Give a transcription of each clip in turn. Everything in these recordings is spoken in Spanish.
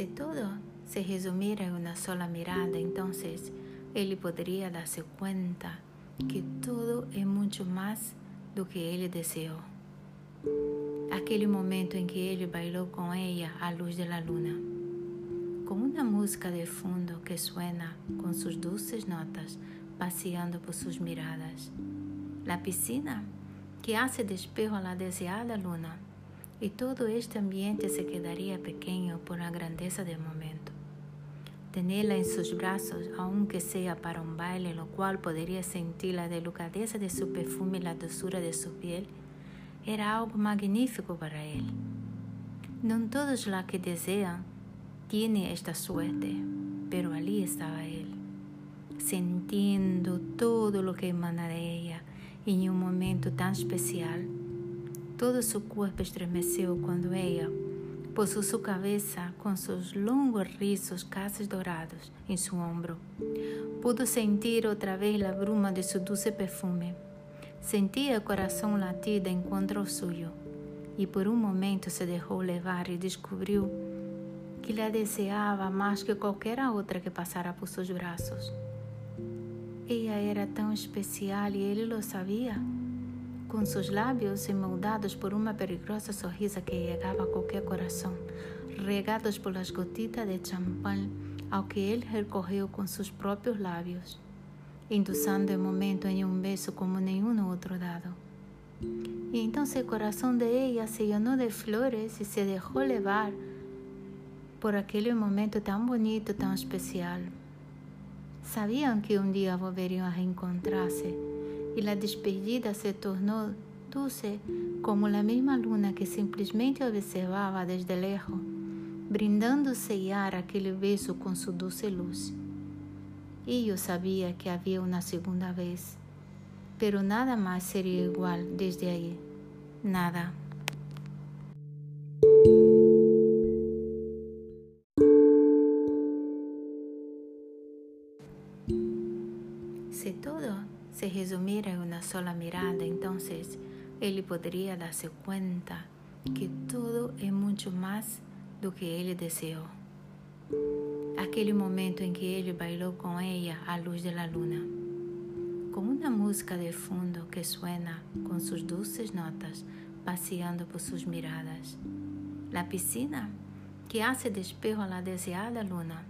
Se todo se resumiera en una sola mirada, entonces él podría darse cuenta que todo es mucho más do que ele deseou. Aquele momento em que ele bailou com ela à luz da luna, com uma música de fundo que suena com suas doces notas, passeando por suas miradas. La piscina que hace despejo a la deseada luna, e todo este ambiente se quedaria pequeno por la grandeza del momento. Tenerla en sus brazos, aunque sea para un baile, lo cual podría sentir la delicadeza de su perfume y la dulzura de su piel, era algo magnífico para él. No todos los que desean tienen esta suerte, pero allí estaba él, sintiendo todo lo que emana de ella en un momento tan especial. Todo su cuerpo estremeceu cuando ella puso su cabeza con sus longos rizos casi dorados en su hombro. Pudo sentir otra vez la bruma de su dulce perfume. Sentía el corazón latir en contra suyo y por un momento se dejó levar y descubrió que la deseaba más que cualquier otra que pasara por sus brazos. Ella era tan especial y él lo sabía. Com seus lábios emoldados por uma perigosa sorrisa que chegava a qualquer coração, regados pelas gotitas de champanhe ao que ele recorreu com seus próprios lábios, induzindo o momento em um beijo como nenhum outro dado. E então seu coração de ela se llenou de flores e se deixou levar por aquele momento tão bonito, tão especial. Sabiam que um dia volveriam a reencontrar-se y la despedida se tornó dulce como la misma luna que simplesmente observaba desde lejos, brindando sellar aquele beso com sua dulce luz. E eu sabia que havia uma segunda vez, pero nada mais seria igual desde aí. Nada. Se todo se resumiera en una sola mirada, entonces él podría darse cuenta que todo es mucho más do que él deseó. Aquele momento em que ele bailou com ela à luz da luna, com uma música de fundo que suena com suas doces notas, passeando por suas miradas. La piscina que hace despejo a la deseada luna,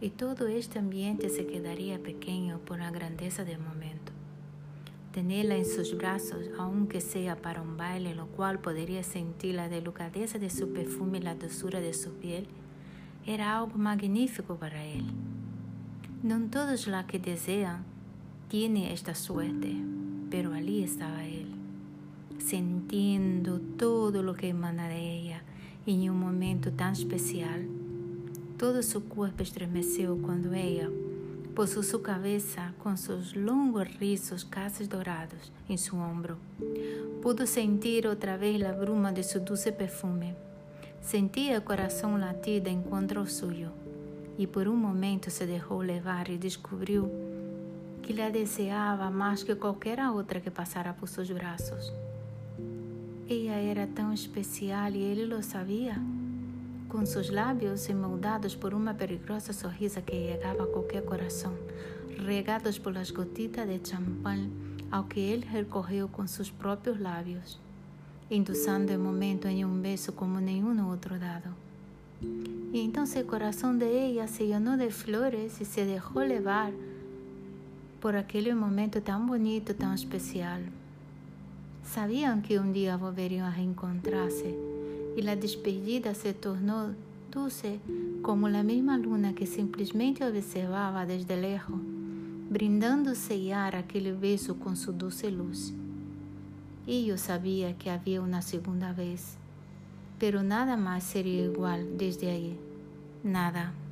e todo este ambiente se quedaria pequeno por la grandeza del momento. tenerla en sus brazos, aunque sea para un baile, lo cual podría sentir la delicadeza de su perfume y la dulzura de su piel, era algo magnífico para él. No todos los que desean tienen esta suerte, pero allí estaba él, sintiendo todo lo que emana de ella en un momento tan especial. Todo su cuerpo estremeció cuando ella puso su cabeza con sus longos rizos casi dorados en su hombro. Pudo sentir otra vez la bruma de su dulce perfume. Sentía el corazón latido en contra el suyo y por un momento se dejó levar y descubrió que la deseaba más que cualquier otra que pasara por sus brazos. Ella era tan especial y él lo sabía. Com seus lábios emoldados por uma perigosa sorrisa que chegava a qualquer coração, regados pelas gotitas de champanhe ao que ele recorreu com seus próprios lábios, induzindo o momento em um beijo como nenhum outro dado. E então seu coração de ela se llenou de flores e se deixou levar por aquele momento tão bonito, tão especial. Sabiam que um dia volveriam a reencontrar-se y la despedida se tornó dulce como la misma luna que simplesmente observaba desde lejos, brindando sellar aquele beso com sua dulce luz. E eu sabia que havia uma segunda vez, pero nada mais seria igual desde aí. Nada.